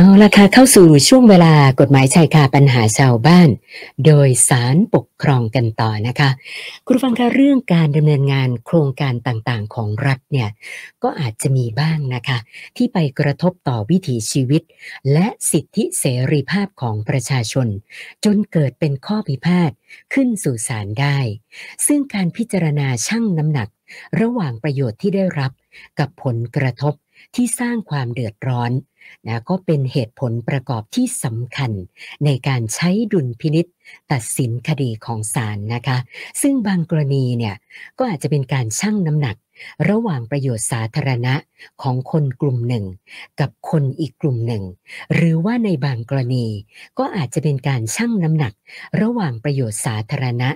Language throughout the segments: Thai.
เอาละค่ะเข้าสู่ช่วงเวลากฎหมายชายคาปัญหาชาวบ้าน โดยสารปกครองกันต่อนะคะ คุณฟังคะเรื่องการดำเนินงานโครงการต่างๆ ของรัฐเนี่ยก็อาจจะมีบ้างนะคะ ที่ไปกระทบต่อวิถีชีวิต และสิทธิเสรีภาพของประชาชน จนเกิดเป็นข้อพิพาทขึ้นสู่ศาลได้ ซึ่งการพิจารณาชั่งน้ำหนัก ระหว่างประโยชน์ที่ได้รับ กับผลกระทบที่สร้างความเดือดร้อน นะก็เป็นเหตุผลประกอบที่สำคัญ ในการใช้ดุลพินิษตัดสินคดีของศาลนะคะ ซึ่งบางกรณีเนี่ยก็อาจจะเป็นการชั่งน้ำหนัก ระหว่างประโยชน์สาธารณะของคนกลุ่มหนึ่ง กับคนอีกกลุ่มหนึ่ง หรือว่าในบางกรณี ก็อาจจะเป็นการชั่งน้ำหนัก ระหว่างประโยชน์สาธารณะ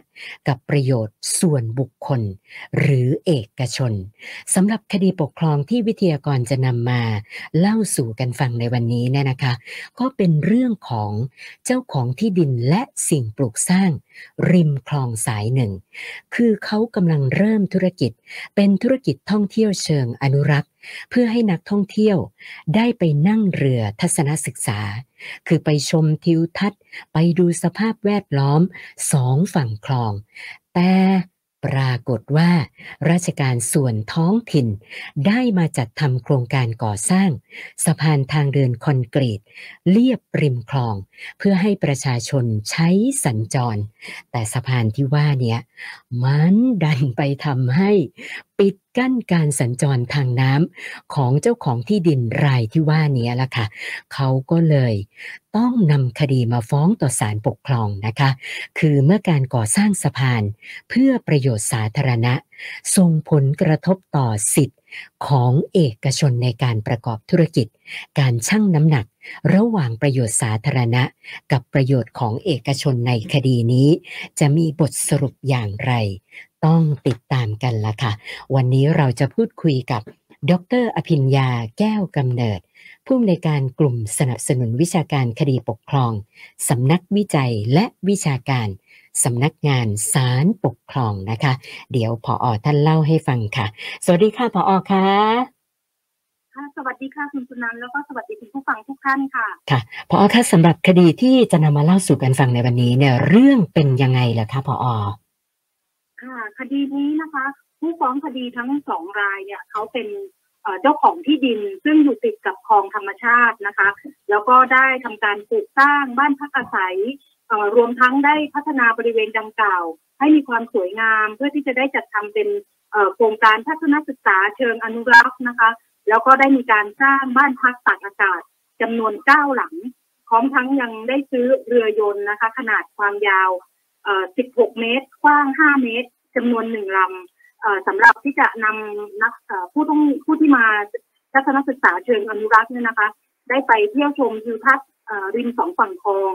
กับประโยชน์ส่วนบุคคล หรือเอกชนสำหรับคดีปกครองที่วิทยากรจะนำมา เล่าสู่กันฟังในวันนี้เนี่ยนะคะ ก็เป็นเรื่องของเจ้าของที่ดินและสิ่งปลูกสร้าง ริมคลองสายหนึ่ง คือเขากำลังเริ่มธุรกิจ เป็นธุรกิจท่องเที่ยวเชิงอนุรักษ์ เพื่อให้นักท่องเที่ยวได้ไปนั่งเรือทัศนศึกษา คือไปชมทิวทัศน์ ไปดูสภาพแวดล้อมสองฝั่งคลอง แต่ ปรากฏว่า ราชการส่วนท้องถิ่น ได้มาจัดทำโครงการก่อสร้าง สะพานทางเดินคอนกรีต เลียบริมคลอง เพื่อให้ประชาชนใช้สัญจร แต่สะพานที่ว่านี้มันดันไปทำให้ปิดกั้นการสัญจรทางน้ำของเจ้าของที่ดินรายที่ว่านี้ละค่ะ เขาก็เลยต้องนำคดีมาฟ้องต่อศาลปกครองนะคะ คือเมื่อการก่อสร้างสะพานเพื่อประโยชน์สาธารณะส่งผลกระทบต่อสิทธิ์ของเอกชนในการประกอบธุรกิจ การชั่งน้ำหนักระหว่างประโยชน์สาธารณะ กับประโยชน์ของเอกชนในคดีนี้ จะมีบทสรุปอย่างไร ต้องติดตามกันละค่ะ วันนี้เราจะพูดคุยกับดรอภิญญาแก้วกำเนิด ผู้อำนวยการกลุ่มสนับสนุนวิชาการคดีปกครอง สำนักวิจัยและวิชาการสำนักงานศาลปกครองนะคะ เดี๋ยวพออท่านเล่าให้ฟังค่ะ สวัสดีค่ะพออค่ะค่ะสวัสดีค่ะคุณสุนันท์แล้วก็สวัสดีคุณผู้ฟังทุกท่านค่ะค่ะพออค่ะสำหรับคดีที่จะนำมาเล่าสู่กันฟังในวันนี้เนี่ยเรื่องเป็นยังไงล่ะคะพออ ค่ะคดีนี้นะคะ ผู้ฟ้องคดีทั้งสองรายเนี่ยเขาเป็นเจ้าของที่ดินซึ่งอยู่ติดกับคลองธรรมชาตินะคะ แล้วก็ได้ทำการปลูกสร้างบ้านพักอาศัยรวมทั้งได้พัฒนาบริเวณดังกล่าว ให้มีความสวยงาม เพื่อที่จะได้จัดทำเป็นโครงการทัศนศึกษาเชิงอนุรักษ์นะคะ แล้วก็ได้มีการสร้างบ้านพักตากอากาศจำนวนเก้าหลังพร้อมทั้งยังได้ซื้อเรือยนต์นะคะ ขนาดความยาว 16 เมตร กว้าง 5 เมตรจำนวนหนึ่งลำสำหรับที่จะนำนักผู้ต้องผู้ที่มาทัศนศึกษาเชิงอนุรักษ์เนี่ยนะคะ ได้ไปเที่ยวชมทิวทัศน์ริมสองฝั่งคลอง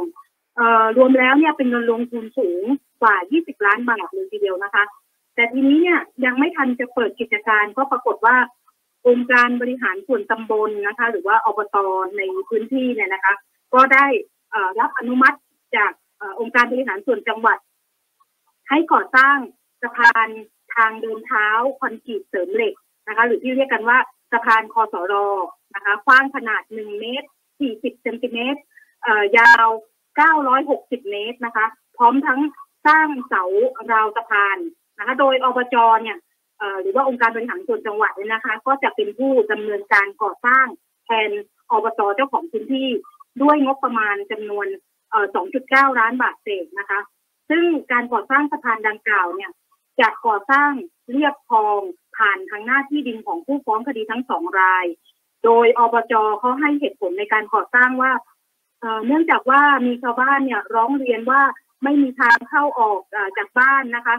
รวมแล้วเนี่ยเป็นเงินลงทุนสูงกว่า 20 ล้านบาทเลยทีเดียวนะคะ แต่ทีนี้เนี่ยยังไม่ทันจะเปิดกิจการก็ปรากฏว่าองค์การบริหารส่วนตำบลนะคะ หรือว่าอบตในพื้นที่เนี่ยนะคะ ก็ได้รับอนุมัติจาก องค์การบริหารส่วนจังหวัด ให้ก่อสร้างสะพานทางเดินเท้าคอนกรีตเสริมเหล็กนะคะ หรือที่เรียกกันว่าสะพานคอสรอนะคะกว้างขนาด 1 เมตร 40 เซนติเมตรยาว 960 เมตรนะคะ พร้อมทั้งสร้างเสาราวสะพานนะคะ โดยอบจเนี่ยหรือว่าองค์การบริหารส่วนจังหวัดเนี่ยนะคะ ก็จะเป็นผู้ดำเนินการก่อสร้างแทนอบจเจ้าของพื้นที่ด้วยงบประมาณจำนวน 2.9 ล้านบาทเศษนะคะ ซึ่งการก่อสร้างสะพานดังกล่าวเนี่ยจะก่อสร้างเรียบคลองผ่านทางหน้าที่ดินของผู้ฟ้องคดีทั้งสองราย โดยอบจเขาให้เหตุผลในการก่อสร้างว่าเนื่องจากว่ามีชาวบ้านเนี่ยร้องเรียนว่าไม่มีทางเข้าออกจากบ้านนะคะ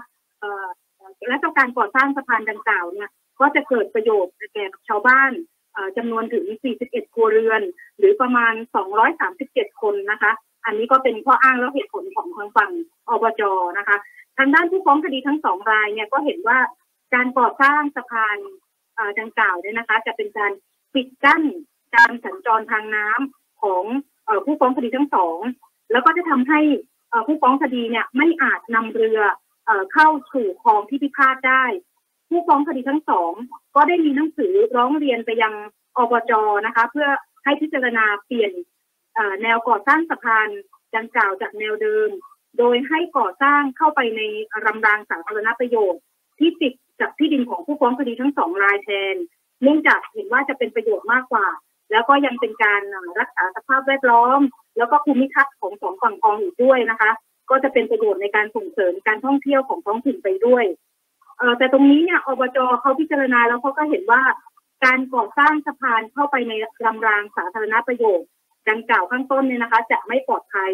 และต้อการก่อสร้างสะพานดังกล่าวเนี่ยก็จะเกิดประโยชน์แก่ชาวบ้านจำนวนถึง 41 ครัวเรือน หรือประมาณ 237 คนนะคะ อันนี้ก็เป็นข้ออ้างและเหตุผลของทางฝั่งอบจนะคะ ทางด้านผู้ฟ้องคดีทั้งสองรายเนี่ยก็เห็นว่าการก่อสร้างสะพานดังกล่าวเนี่ยนะคะ จะเป็นการปิดกั้นการสัญจรทางน้ำของผู้ฟ้องคดีทั้งสอง แล้วก็จะทำให้ผู้ฟ้องคดีเนี่ยไม่อาจนำเรือเข้าสู่คลองที่พิพาทได้ ผู้ฟ้องคดีทั้งสอง ก็ได้มีหนังสือร้องเรียนไปยังอบจนะคะ เพื่อให้พิจารณาเปลี่ยน แนวก่อสร้างสะพานดังกล่าวจากแนวเดิม โดยให้ก่อสร้างเข้าไปในรำรางสาธารณประโยชน์ที่ติดกับที่ดินของผู้ฟ้องคดีทั้งสองรายแทน เนื่องจากเห็นว่าจะเป็นประโยชน์มากกว่า แล้วก็ยังเป็นการรักษาสภาพแวดล้อม แล้วก็ภูมิทัศน์ของสองฝั่งคลองอีกด้วยนะคะ ก็จะเป็นประโยชน์ในการส่งเสริมการท่องเที่ยวของท้องถิ่นไปด้วยเอ่อแต่ตรงนี้เนี่ยอบจเขาพิจารณาแล้วเขาก็เห็นว่า การก่อสร้างสะพานเข้าไปในลำรางสาธารณประโยชน์ ดังกล่าวข้างต้นเนี่ยนะคะ จะไม่ปลอดภัย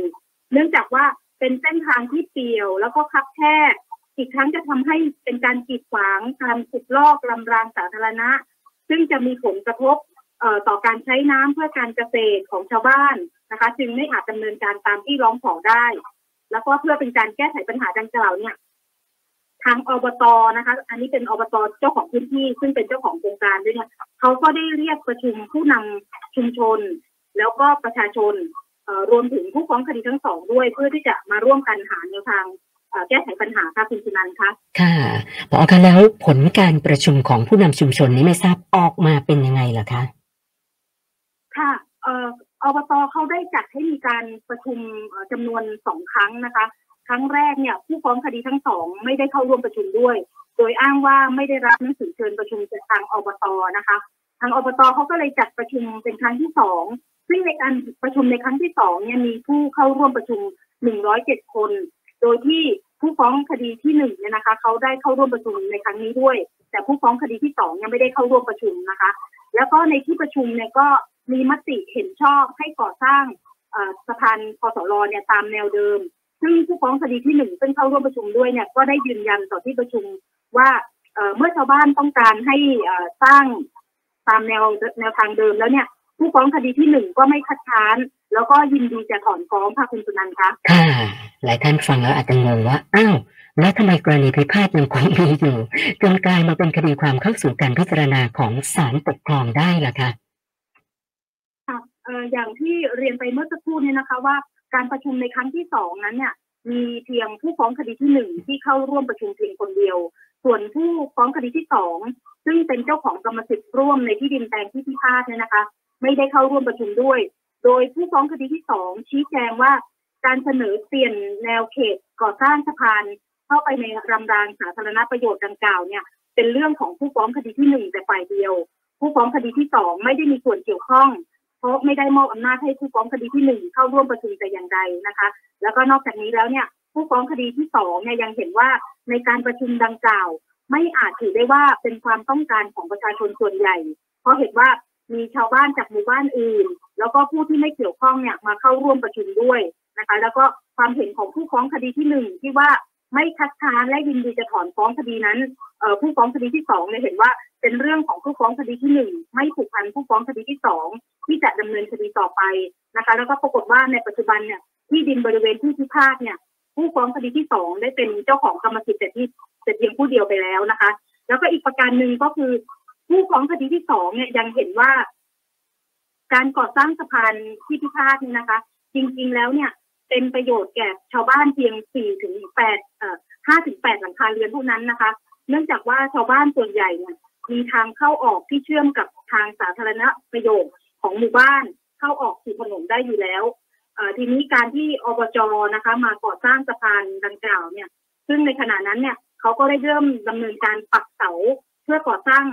เนื่องจากว่าเป็นเส้นทางที่เปลี่ยว แล้วก็คับแคบอีกทั้งจะทำให้เป็นการกีดขวางการขุดลอกลำรางสาธารณะ ซึ่งจะมีผลกระทบเอ่อต่อการใช้น้ำเพื่อการเกษตรของชาวบ้านนะคะ จึงไม่อาจดำเนินการตามที่ร้องขอได้ แล้วก็เพื่อเป็นการแก้ไขปัญหาดังกล่าวเนี่ยทางอบตนะคะ อันนี้เป็นอบตเจ้าของพื้นที่ ซึ่งเป็นเจ้าของโครงการด้วยเนี่ยเขาก็ได้เรียกประชุมผู้นำชุมชน แล้วก็ประชาชนเอ่อรวมถึงผู้ฟ้องคดีทั้งสองด้วย เพื่อที่จะมาร่วมกันหาแนวทางเอ่อแก้ไขปัญหาค่ะคุณสุนันท์คะค่ะพอคะแล้วผลการประชุมของผู้นำชุมชนนี้ไม่ทราบออกมาเป็นยังไงล่ะคะ ค่ะเอ่ออบตเขาได้จัดให้มีการประชุมเอ่อจำนวนสองครั้งนะคะ ครั้งแรกเนี่ยผู้ฟ้องคดีทั้งสองไม่ได้เข้าร่วมประชุมด้วย โดยอ้างว่าไม่ได้รับหนังสือเชิญประชุมจากทางอบตนะคะ ทางอบตเขาก็เลยจัดประชุมเป็นครั้งที่สอง ซึ่งในการประชุมในครั้งที่สองเนี่ยมีผู้เข้าร่วมประชุม 107 คน โดยที่ผู้ฟ้องคดีที่หนึ่งเนี่ยนะคะเขาได้เข้าร่วมประชุมในครั้งนี้ด้วย แต่ผู้ฟ้องคดีที่สองยังไม่ได้เข้าร่วมประชุมนะคะ แล้วก็ในที่ประชุมเนี่ยก็มีมติเห็นชอบให้ก่อสร้างสะพานคอสลเนี่ยตามแนวเดิม ซึ่งผู้ฟ้องคดีที่หนึ่งซึ่งเข้าร่วมประชุมด้วยเนี่ยก็ได้ยืนยันต่อที่ประชุมว่าเมื่อชาวบ้านต้องการให้สร้างตามแนวแนวทางเดิมแล้วเนี่ย ผู้ฟ้องคดีที่หนึ่งก็ไม่คัดค้าน แล้วก็ยินดีจะถอนฟ้องค่ะคุณสุนันท์คะค่ะหลายท่านฟังแล้วอาจจะงงว่าอ้าวแล้วทำไมกรณีพิพาทยังคงมีอยู่จนกลายมาเป็นคดีความเข้าสู่การพิจารณาของศาลปกครองได้ล่ะคะค่ะเอ่ออย่างที่เรียนไปเมื่อสักครู่เนี่ยนะคะ ว่าการประชุมในครั้งที่สองนั้นเนี่ยมีเพียงผู้ฟ้องคดีที่หนึ่งที่เข้าร่วมประชุมเพียงคนเดียว ส่วนผู้ฟ้องคดีที่สองซึ่งเป็นเจ้าของกรรมสิทธิ์ร่วมในที่ดินแปลงที่พิพาทเนี่ยนะคะ ไม่ได้เข้าร่วมประชุมด้วย โดยผู้ฟ้องคดีที่สองชี้แจงว่าการเสนอเปลี่ยนแนวเขตก่อสร้างสะพานเข้าไปในรำรางสาธารณประโยชน์ดังกล่าวเนี่ย เป็นเรื่องของผู้ฟ้องคดีที่หนึ่งแต่ฝ่ายเดียว ผู้ฟ้องคดีที่สองไม่ได้มีส่วนเกี่ยวข้อง เพราะไม่ได้มอบอำนาจให้ผู้ฟ้องคดีที่หนึ่งเข้าร่วมประชุมแต่อย่างใดนะคะ แล้วก็นอกจากนี้แล้วเนี่ยผู้ฟ้องคดีที่สองเนี่ยยังเห็นว่าในการประชุมดังกล่าว ไม่อาจถือได้ว่าเป็นความต้องการของประชาชนส่วนใหญ่ เพราะเห็นว่า มีชาวบ้านจากหมู่บ้านอื่น แล้วก็ผู้ที่ไม่เกี่ยวข้องเนี่ยมาเข้าร่วมประชุมด้วยนะคะ แล้วก็ความเห็นของผู้ฟ้องคดีที่หนึ่งที่ว่าไม่คัดค้านและยินดีจะถอนฟ้องคดีนั้นผู้ฟ้องคดีที่สองเนี่ยเห็นว่าเป็นเรื่องของผู้ฟ้องคดีที่หนึ่งไม่ผูกพันผู้ฟ้องคดีที่สองที่จะดำเนินคดีต่อไปนะคะ แล้วก็ปรากฏว่าในปัจจุบันเนี่ยที่ดินบริเวณที่พิพาทเนี่ย ผู้ฟ้องคดีที่สองได้เป็นเจ้าของกรรมสิทธิ์แต่ที่แต่เพียงผู้เดียวไปแล้วนะคะ แล้วก็อีกประการหนึ่งก็คือ ผู้ฟ้องคดีที่สองเนี่ยยังเห็นว่า การก่อสร้างสะพานที่พิพาทเนี่ยนะคะ จริง ๆ แล้วเนี่ย เป็นประโยชน์แก่ชาวบ้านเพียงสี่ถึงแปดเอ่อห้าถึงแปดหลังคาเรือนเท่านั้นนะคะ เนื่องจากว่าชาวบ้านส่วนใหญ่เนี่ยมีทางเข้าออกที่เชื่อมกับทางสาธารณประโยชน์ของหมู่บ้านเข้าออกสู่ถนนได้อยู่แล้วทีนี้การที่อบจนะคะ มาก่อสร้างสะพานดังกล่าวเนี่ย ซึ่งในขณะนั้นเนี่ยเขาก็ได้เริ่มดำเนินการปักเสาเพื่อก่อสร้าง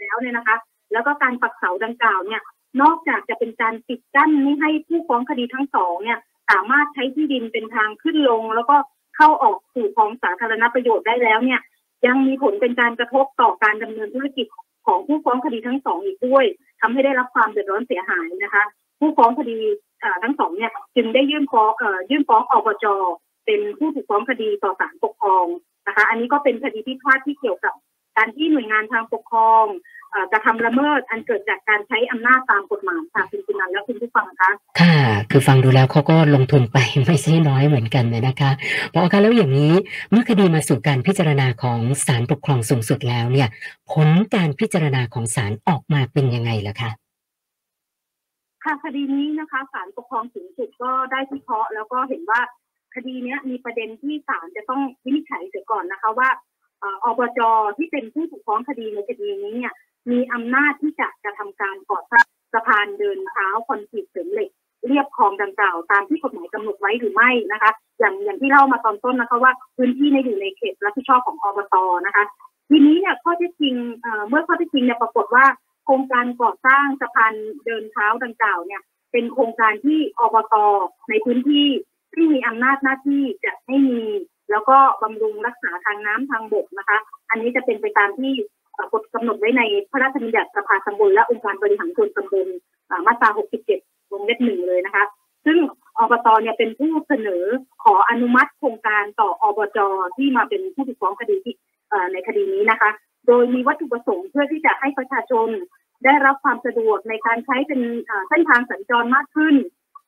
แล้วเนี่ยนะคะ แล้วก็การปักเสาดังกล่าวเนี่ย นอกจากจะเป็นการปิดกั้นไม่ให้ผู้ฟ้องคดีทั้งสองเนี่ย สามารถใช้ที่ดินเป็นทางขึ้นลง แล้วก็เข้าออกสู่ของสาธารณประโยชน์ได้แล้วเนี่ย ยังมีผลเป็นการกระทบต่อการดำเนินธุรกิจของผู้ฟ้องคดีทั้งสองอีกด้วยทำให้ได้รับความเดือดร้อนเสียหายนะคะ ผู้ฟ้องคดีอ่อทั้งสองเนี่ยจึงได้ยื่นฟ้องเอ่อยื่นฟ้องอบจเป็นผู้ถูกฟ้องคดีต่อศาลปกครองนะคะ อันนี้ก็เป็นคดีพิพาทที่เกี่ยวกับ การที่หน่วยงานทางปกครองเอ่อกระทำละเมิดอันเกิดจากการใช้อำนาจตามกฎหมายค่ะคุณคุณนันและคุณผู้ฟังคะค่ะ คือฟังดูแล้วเขาก็ลงทุนไปไม่ใช่น้อยเหมือนกันเลยนะคะพอคะแล้วอย่างนี้เมื่อคดีมาสู่การพิจารณาของศาลปกครองสูงสุดแล้วเนี่ย ผลการพิจารณาของศาลออกมาเป็นยังไงล่ะคะค่ะคดีนี้นะคะศาลปกครองสูงสุดก็ได้พิเคราะห์แล้วก็เห็นว่าคดีเนี้ยมีประเด็นที่ศาลจะต้องวินิจฉัยเสียก่อนนะคะว่าเอบจที่เป็นผู้ถูกฟ้องคดีในคดีนี้เนี่ยมีอำนาจที่จะกระทำการก่อสร้างสะพานเดินเท้าคอนกรีตเสริมเหล็ก เรียบคลองดังกล่าวตามที่กฎหมายกำหนดไว้หรือไม่นะคะ อย่างอย่างที่เล่ามาตอนต้นนะคะว่าพื้นที่ในอยู่ในเขตรับผิดชอบของอบตนะคะ ทีนี้เนี่ยข้อเท็จจริงเอ่อเมื่อข้อเท็จจริงเนี่ยปรากฏว่าโครงการก่อสร้างสะพานเดินเท้าดังกล่าวเนี่ย เป็นโครงการที่อบตในพื้นที่ที่มีอำนาจหน้าที่จะให้มี แล้วก็บำรุงรักษาทางน้ำทางบกนะคะ อันนี้จะเป็นไปตามที่กฎกำหนดไว้ในพระราชบัญญัติสภาตำบลและองค์การบริหารส่วนตำบลมาตรา 67 วงเล็บหนึ่งเลยนะคะ ซึ่งอบตเนี่ยเป็นผู้เสนอขออนุมัติโครงการต่ออบจที่มาเป็นผู้ถูกฟ้องคดีที่ในคดีนี้นะคะ โดยมีวัตถุประสงค์เพื่อที่จะให้ประชาชนได้รับความสะดวกในการใช้เป็นเส้นทางสัญจรมากขึ้น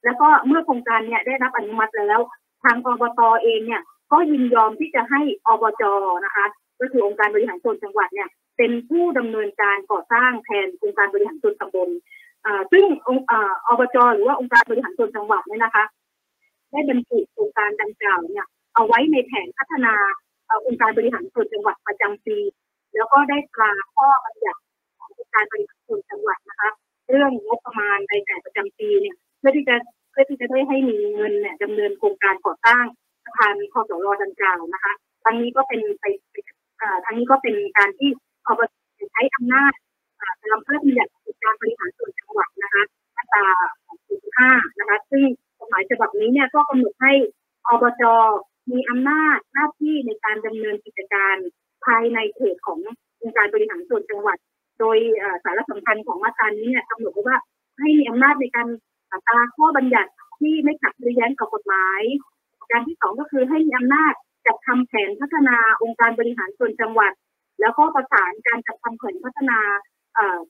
แล้วก็เมื่อโครงการเนี่ยได้รับอนุมัติแล้ว ทางอบตเองเนี่ย ก็ยินยอมที่จะให้อบจนะคะ ก็คือองค์การบริหารส่วนจังหวัดเนี่ย เป็นผู้ดำเนินการก่อสร้างแทนองค์การบริหารส่วนตำบลอ่าซึ่งองค์อ่าอบจหรือว่าองค์การบริหารส่วนจังหวัดเนี่ยนะคะ ได้บรรจุโครงการดังกล่าวเนี่ย เอาไว้ในแผนพัฒนาองค์การบริหารส่วนจังหวัดประจำปี แล้วก็ได้ตราข้อบัญญัติขององค์การบริหารส่วนจังหวัดนะคะ เรื่องงบประมาณรายจ่ายประจำปีเนี่ยเพื่อที่จะเพื่อที่จะได้ให้มีเงินเนี่ยดำเนินโครงการก่อสร้าง สะพานคอสรดังกล่าวนะคะทั้งนี้ก็เป็นไปไปทั้งนี้ก็เป็นการที่อบจใช้อำนาจตามพระราชบัญญัติการบริหารส่วนจังหวัดนะคะมาตรา45นะคะ ซึ่งกฎหมายฉบับนี้เนี่ยก็กำหนดให้อบจมีอำนาจหน้าที่ในการดำเนินกิจการภายในเขตขององค์การบริหารส่วนจังหวัด โดยสาระสำคัญของมาตรานี้เนี่ยกำหนดไว้ว่าให้มีอำนาจในการตราข้อบัญญัติที่ไม่ขัดหรือแย้งกับกฎหมาย การที่สองก็คือให้มีอำนาจจัดทำแผนพัฒนาองค์การบริหารส่วนจังหวัด แล้วก็ประสานการจัดทำแผนพัฒนา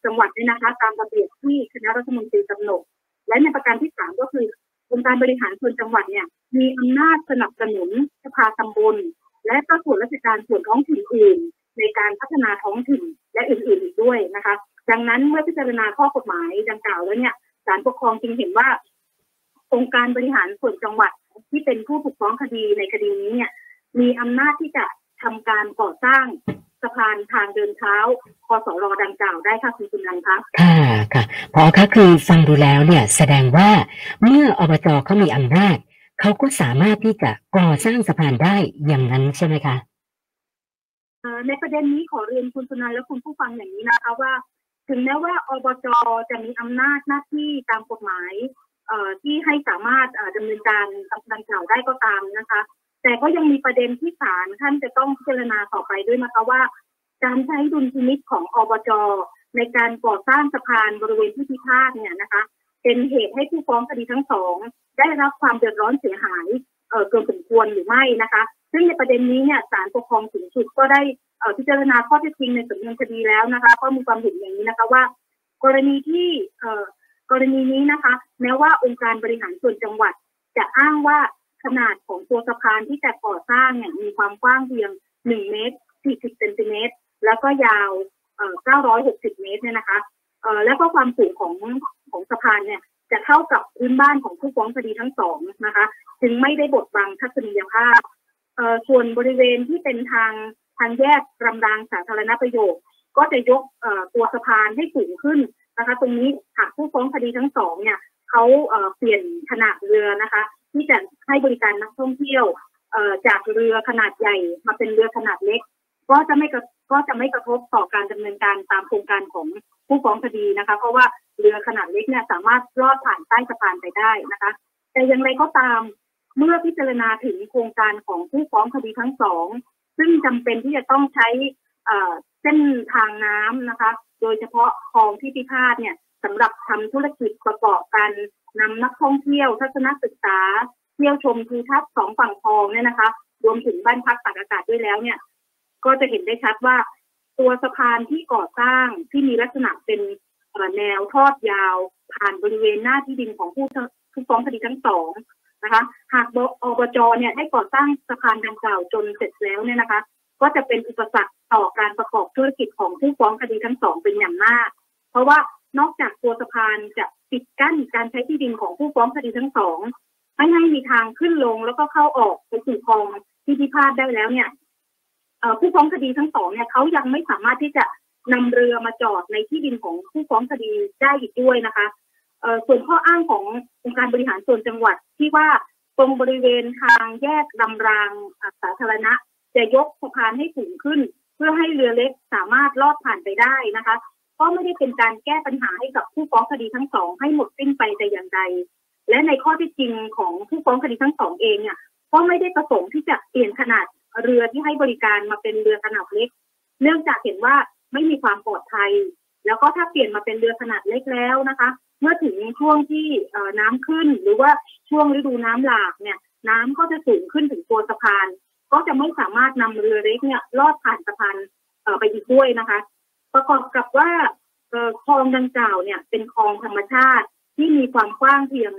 จังหวัดเนี่ยนะคะ ตามระเบียบที่คณะรัฐมนตรีกำหนด และในประการที่สามก็คือองค์การบริหารส่วนจังหวัดเนี่ยมีอำนาจสนับสนุนสภาตำบล และก็ส่วนราชการส่วนท้องถิ่นอื่น ในการพัฒนาท้องถิ่นและอื่นๆอีกด้วยนะคะ ดังนั้นเมื่อพิจารณาข้อกฎหมายดังกล่าวแล้วเนี่ยศาลปกครองจึงเห็นว่า องค์การบริหารส่วนจังหวัดที่เป็นผู้ถูกฟ้องคดีในคดีนี้เนี่ย มีอำนาจที่จะทำการก่อสร้างสะพานทางเดินเท้าคอสรดังกล่าวได้ค่ะคุณสุนันท์คะค่ะค่ะพอคะคือฟังดูแล้วเนี่ยแสดงว่าเมื่ออบจเขามีอำนาจเขาก็สามารถที่จะก่อสร้างสะพานได้อย่างนั้นใช่ไหมคะเอ่อในประเด็นนี้ขอเรียนคุณสุนันท์และคุณผู้ฟังอย่างนี้นะคะว่า ถึงแม้ว่าอบจจะมีอำนาจหน้าที่ตามกฎหมายเอ่อ ที่ให้สามารถเอ่อดำเนินการดังกล่าวได้ก็ตามนะคะ แต่ก็ยังมีประเด็นที่ศาลท่านจะต้องพิจารณาต่อไปด้วยนะคะว่า การใช้ดุลพินิจของอบจในการก่อสร้างสะพานบริเวณที่พิพาทเนี่ยนะคะเป็นเหตุให้ผู้ฟ้องคดีทั้งสองได้รับความเดือดร้อนเสียหายเกินสมควรหรือไม่นะคะ ซึ่งในประเด็นนี้เนี่ยศาลปกครองสูงสุดก็ได้พิจารณาข้อเท็จจริงในสำนวนคดีแล้วนะคะ ก็มีความเห็นอย่างนี้นะคะว่า กรณีที่ กรณีนี้นะคะ แม้ว่าองค์การบริหารส่วนจังหวัด จะอ้างว่าขนาดของตัวสะพานที่จะก่อสร้างเนี่ยมีความกว้างเพียง 1 เมตร 40 เซนติเมตร แล้วก็ยาว 960 เมตรเนี่ยนะคะแล้วก็ความสูงของของสะพานเนี่ยจะเท่ากับพื้นบ้านของผู้ฟ้องคดีทั้งสองนะคะ จึงไม่ได้บดบังทัศนียภาพเอ่อส่วนบริเวณที่เป็นทางทางแยกรำรางสาธารณประโยชน์ ก็จะยกตัวสะพานให้สูงขึ้น นะคะ ตรงนี้หากผู้ฟ้องคดีทั้งสองเนี่ยเขาเปลี่ยนขนาดเรือนะคะ ที่จะให้บริการนักท่องเที่ยวจากเรือขนาดใหญ่มาเป็นเรือขนาดเล็ก ก็จะไม่กระก็จะไม่กระทบต่อการดำเนินการตามโครงการของผู้ฟ้องคดีนะคะ เพราะว่าเรือขนาดเล็กเนี่ยสามารถลอดผ่านใต้สะพานไปได้นะคะ แต่อย่างไรก็ตามเมื่อพิจารณาถึงโครงการของผู้ฟ้องคดีทั้งสอง ซึ่งจำเป็นที่จะต้องใช้อ่อเส้นทางน้ำนะคะ โดยเฉพาะคลองที่พิพาทเนี่ยสำหรับทำธุรกิจประกอบกันนำนักท่องเที่ยวทัศนศึกษา เที่ยวชมทิวทัศน์สองฝั่งคลองเนี่ยนะคะ รวมถึงบ้านพักตากอากาศด้วยแล้วเนี่ย ก็จะเห็นได้ชัดว่า ตัวสะพานที่ก่อสร้างที่มีลักษณะเป็นแนวทอดยาว ผ่านบริเวณหน้าที่ดินของผู้ผู้ฟ้องคดีทั้งสองนะคะ หากบอบจเนี่ยได้ก่อสร้างสะพานดังกล่าวจนเสร็จแล้วเนี่ยนะคะ ก็จะเป็นอุปสรรคต่อการประกอบธุรกิจของผู้ฟ้องคดีทั้งสองเป็นอย่างมาก เพราะว่านอกจากตัวสะพานจะปิดกั้นการใช้ที่ดินของผู้ฟ้องคดีทั้งสองไม่ให้มีทางขึ้นลงแล้วก็เข้าออกไปสู่คลองที่พิพาทได้แล้วเนี่ยผู้ฟ้องคดีทั้งสองเนี่ยเขายังไม่สามารถที่จะนำเรือมาจอดในที่ดินของผู้ฟ้องคดีได้อีกด้วยนะคะส่วนข้ออ้างขององค์การบริหารส่วนจังหวัดที่ว่าตรงบริเวณทางแยกลำรางสาธารณะ จะยกสะพานให้สูงขึ้น เพื่อให้เรือเล็กสามารถลอดผ่านไปได้นะคะ ก็ไม่ได้เป็นการแก้ปัญหาให้กับผู้ฟ้องคดีทั้งสองให้หมดสิ้นไปแต่อย่างใด และในข้อที่จริงของผู้ฟ้องคดีทั้งสองเองเนี่ยก็ไม่ได้ประสงค์ที่จะเปลี่ยนขนาดเรือที่ให้บริการมาเป็นเรือขนาดเล็ก เนื่องจากเห็นว่าไม่มีความปลอดภัย แล้วก็ถ้าเปลี่ยนมาเป็นเรือขนาดเล็กแล้วนะคะ เมื่อถึงช่วงที่น้ำขึ้นหรือว่าช่วงฤดูน้ำหลากเนี่ยน้ำก็จะสูงขึ้นถึงตัวสะพาน ก็จะไม่สามารถนำเรือเล็กเนี่ยลอดผ่านสะพานไปอีกด้วยนะคะ ประกอบกับว่าคลองดังกล่าวเนี่ยเป็นคลองธรรมชาติที่มีความกว้างเพียง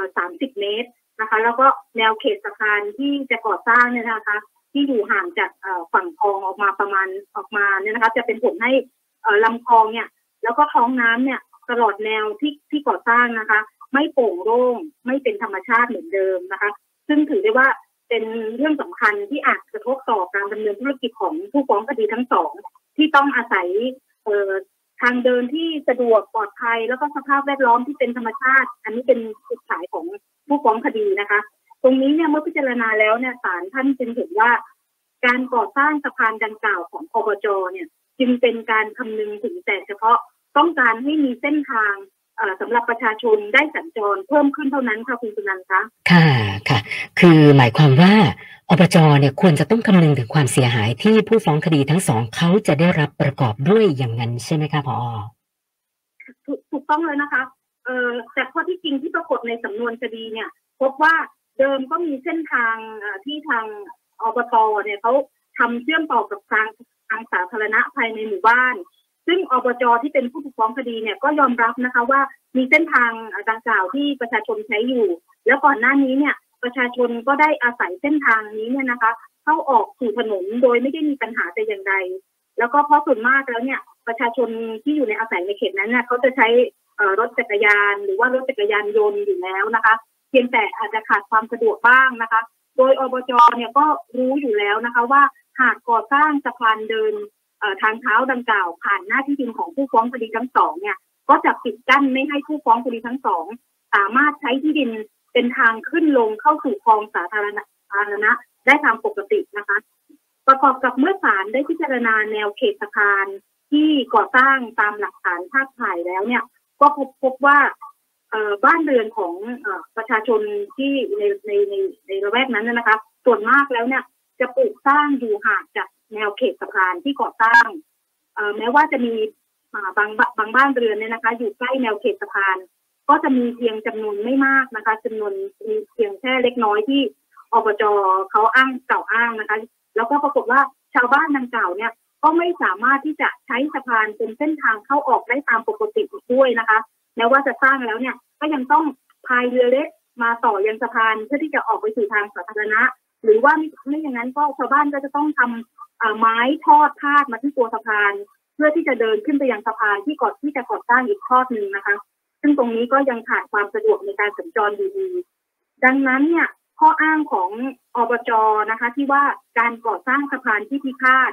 30 เมตรนะคะ แล้วก็แนวเขตสะพานที่จะก่อสร้างเนี่ยนะคะ ที่อยู่ห่างจากฝั่งคลองออกมาประมาณออกมาเนี่ยนะคะ จะเป็นผลให้ลำคลองเนี่ย แล้วก็ท้องน้ำเนี่ยตลอดแนวที่ที่ก่อสร้างนะคะ ไม่โปร่งโล่งไม่เป็นธรรมชาติเหมือนเดิมนะคะ ซึ่งถือได้ว่า เป็นเรื่องสำคัญที่อาจกระทบต่อการดำเนินธุรกิจของผู้ฟ้องคดีทั้งสอง ที่ต้องอาศัยทางเดินที่สะดวกปลอดภัย แล้วก็สภาพแวดล้อมที่เป็นธรรมชาติ อันนี้เป็นจุดขายของผู้ฟ้องคดีนะคะ ตรงนี้เนี่ยเมื่อพิจารณาแล้วเนี่ยศาลท่านจึงเห็นว่า การก่อสร้างสะพานดังกล่าวของคอบจเนี่ยจึงเป็นการคำนึงถึงแต่เฉพาะต้องการให้มีเส้นทางสำหรับประชาชนได้สัญจรเพิ่มขึ้นเท่านั้นค่ะคุณสุนันท์คะค่ะ คือหมายความว่าอบจเนี่ยควรจะต้องคำนึงถึงความเสียหายที่ผู้ฟ้องคดีทั้งสองเขาจะได้รับประกอบด้วยอย่างนั้นใช่ไหมคะพอถูกต้องเลยนะคะเออแต่ข้อที่จริงที่ปรากฏในสำนวนคดีเนี่ย พบว่าเดิมก็มีเส้นทางที่ทางอบตเนี่ยเขาทำเชื่อมต่อกับทางทางสาธารณะภายในหมู่บ้าน ซึ่งอบจที่เป็นผู้ถูกฟ้องคดีเนี่ยก็ยอมรับนะคะว่ามีเส้นทางดังกล่าวที่ประชาชนใช้อยู่ แล้วก่อนหน้านี้เนี่ย ประชาชนก็ได้อาศัยเส้นทางนี้เนี่ยนะคะ เข้าออกสู่ถนนโดยไม่ได้มีปัญหาแต่อย่างใด แล้วก็เพราะส่วนมากแล้วเนี่ยประชาชนที่อยู่ในอาศัยในเขตนั้นเนี่ยเขาจะใช้รถจักรยานหรือว่ารถจักรยานยนต์อยู่แล้วนะคะ เพียงแต่อาจจะขาดความสะดวกบ้างนะคะ โดยอบจเนี่ยก็รู้อยู่แล้วนะคะว่าหากก่อสร้างสะพานเดินทางเท้าดังกล่าว ผ่านหน้าที่ดินของผู้ฟ้องคดีทั้งสองเนี่ยก็จะปิดกั้นไม่ให้ผู้ฟ้องคดีทั้งสองสามารถใช้ที่ดิน เป็นทางขึ้นลงเข้าสู่คลองสาธารณะธารณะได้ตามปกตินะคะ ประกอบกับเมื่อศาลได้พิจารณาแนวเขตสะพานที่ก่อสร้างตามหลักฐานภาพถ่ายแล้วเนี่ย ก็พบพบว่าบ้านเรือนของประชาชนที่ในในในในระแวกนั้นนะคะส่วนมากแล้วเนี่ยจะปลูกสร้างอยู่ห่างจากแนวเขตสะพานที่ก่อสร้างแม้ว่าจะมีบางบางบ้านเรือนเนี่ยนะคะ อยู่ใกล้แนวเขตสะพาน ก็จะมีเพียงจำนวนไม่มากนะคะจำนวนมีเพียงแค่เล็กน้อยที่อบจเขาอ้างเก่าอ้างนะคะ แล้วก็ปรากฏว่าชาวบ้านดังกล่าวเนี่ยก็ไม่สามารถที่จะใช้สะพานเป็นเส้นทางเข้าออกได้ตามปกติด้วยนะคะแม้ว่าจะสร้างแล้วเนี่ยก็ยังต้องพายเรือเล็กมาต่อยังสะพานเพื่อที่จะออกไปสู่ทางสาธารณะ หรือว่าไม่อย่างนั้นก็ชาวบ้านก็จะต้องทำไม้ทอดพาดมาที่ตัวสะพาน เพื่อที่จะเดินขึ้นไปยังสะพานที่ก่อนที่จะก่อสร้างอีกทอดหนึ่งนะคะ ซึ่งตรงนี้ก็ยังขาดความสะดวกในการสัญจรอยู่ดี ดังนั้นเนี่ยข้ออ้างของอบจนะคะ ที่ว่าการก่อสร้างสะพานที่พิพาท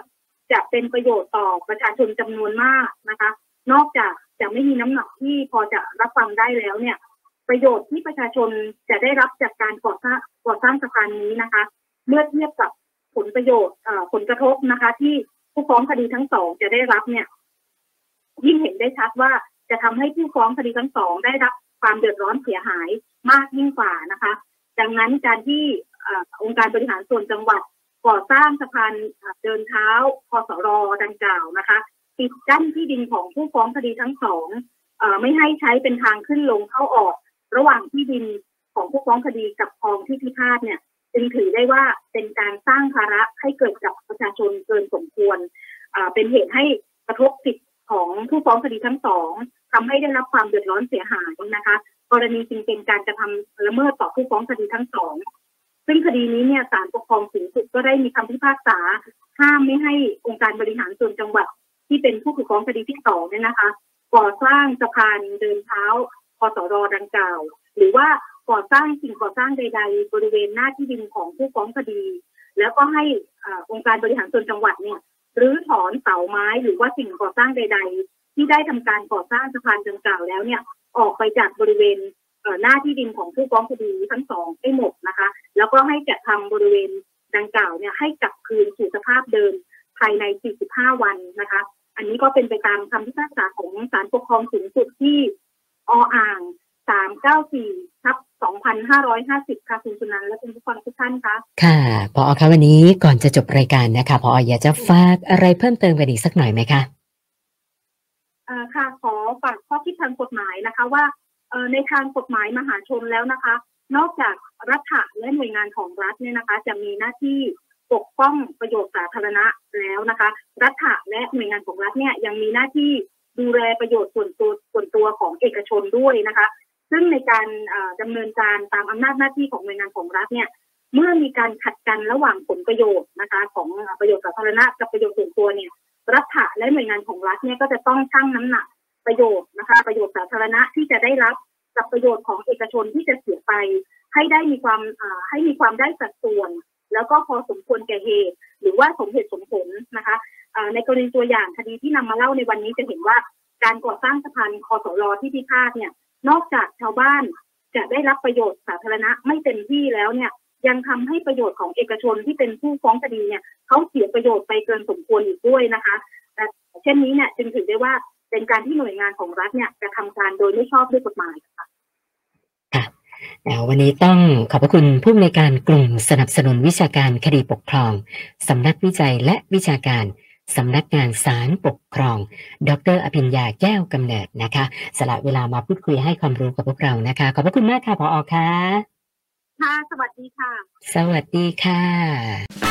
จะเป็นประโยชน์ต่อประชาชนจำนวนมากนะคะ นอกจากจะไม่มีน้ำหนักที่พอจะรับฟังได้แล้วเนี่ย ประโยชน์ที่ประชาชนจะได้รับจากการก่อสร้างก่อสร้างสะพานนี้นะคะ เมื่อเทียบกับผลประโยชน์ผลกระทบนะคะ ที่ผู้ฟ้องคดีทั้งสองจะได้รับเนี่ยยิ่งเห็นได้ชัดว่า จะทำให้ผู้ฟ้องคดีทั้งสองได้รับความเดือดร้อนเสียหายมากยิ่งกว่านะคะ ดังนั้นการที่องค์การบริหารส่วนจังหวัดก่อสร้างสะพานเดินเท้าพสรดังกล่าวนะคะปิดกั้นที่ดินของผู้ฟ้องคดีทั้งสองอไม่ให้ใช้เป็นทางขึ้นลงเข้าออก ระหว่างที่ดินของผู้ฟ้องคดีกับคลองที่พิพาทเนี่ยจึงถือได้ว่าเป็นการสร้างภาระให้เกิดกับประชาชนเกินสมควร เป็นเหตุให้กระทบสิทธิของผู้ฟ้องคดีทั้งสอง ทำให้ได้รับความเดือดร้อนเสียหายนะคะ กรณีจึงเป็นการกระทำละเมิดต่อผู้ฟ้องคดีทั้งสอง ซึ่งคดีนี้เนี่ยศาลปกครองสูงสุดก็ได้มีคำพิพากษา ห้ามไม่ให้องค์การบริหารส่วนจังหวัด ที่เป็นผู้ถูกฟ้องคดีที่สองเนี่ยนะคะ ก่อสร้างสะพานเดินเท้าพสรดังกล่าว หรือว่าก่อสร้างสิ่งก่อสร้างใด ๆ บริเวณหน้าที่ดินของผู้ฟ้องคดี แล้วก็ให้อ่าองค์การบริหารส่วนจังหวัดเนี่ยรื้อถอนเสาไม้หรือว่าสิ่งก่อสร้างใดๆ ที่ได้ทำการก่อสร้างสะพานดังกล่าวแล้วเนี่ยออกไปจากบริเวณเหน้าที่ดินของผู้ฟ้องคดีทั้งสองให้หมดนะคะ แล้วก็ให้จัดทำบริเวณดังกล่าวเนี่ยให้กลับคืนสู่สภาพเดิมภายใน 45 วันนะคะ อันนี้ก็เป็นไปตามคำพิพากษาของศาลปกครองสูงสุดที่ออ่าง 394ทับ2,550 ค่ะคุณสุนันและคุณผู้ฟังทุกท่านคะค่ะพอคะวันนี้ก่อนจะจบรายการนะคะพออยากจะฝากอะไรเพิ่มเติมกันอีกสักหน่อยไหมคะ ค่ะขอฝากข้อคิดทางกฎหมายนะคะว่าในทางกฎหมายมหาชนแล้วนะคะ นอกจากรัฐะและหน่วยงานของรัฐเนี่ยนะคะ จะมีหน้าที่ปกป้องประโยชน์สาธารณะแล้วนะคะ รัฐะและหน่วยงานของรัฐเนี่ยยังมีหน้าที่ดูแลประโยชน์ส่วนตัวส่วนตัวของเอกชนด้วยนะคะ ซึ่งในการเอ่อดำเนินการตามอำนาจหน้าที่ของหน่วยงานของรัฐเนี่ยเมื่อมีการขัดกันระหว่างผลประโยชน์นะคะ ของประโยชน์สาธารณะกับประโยชน์ส่วนตัวเนี่ย รัฐะและหน่วยงานของรัฐเนี่ยก็จะต้องชั่งน้ำหนักประโยชน์นะคะ ประโยชน์สาธารณะที่จะได้รับกับประโยชน์ของเอกชนที่จะเสียไป ให้ได้มีความอ่าให้มีความได้สัดส่วน แล้วก็พอสมควรแก่เหตุ หรือว่าสมเหตุสมผลนะคะอ่าในกรณีตัวอย่างคดีที่นำมาเล่าในวันนี้จะเห็นว่าการก่อสร้างสะพานคอสลที่พิพาทเนี่ยนอกจากชาวบ้านจะได้รับประโยชน์สาธารณะไม่เต็มที่แล้วเนี่ยยังทำให้ประโยชน์ของเอกชนที่เป็นผู้ฟ้องคดีเนี่ย เขาเสียประโยชน์ไปเกินสมควรอีกด้วยนะคะแต่เช่นนี้เนี่ยจึงถือได้ว่าเป็นการที่หน่วยงานของรัฐเนี่ยจะทำการโดยไม่ชอบด้วยกฎหมายค่ะแล้ววันนี้ต้องขอบพระคุณผู้อำนวยการกลุ่มสนับสนุนวิชาการคดีปกครอง สำนักวิจัยและวิชาการสำนักงานศาลปกครอง ดรอภิญญาแก้วกำเนิดนะคะ สละเวลามาพูดคุยให้ความรู้กับพวกเรานะคะ ขอบพระคุณมากค่ะพออค่ะ ค่ะ สวัสดีค่ะ สวัสดีค่ะ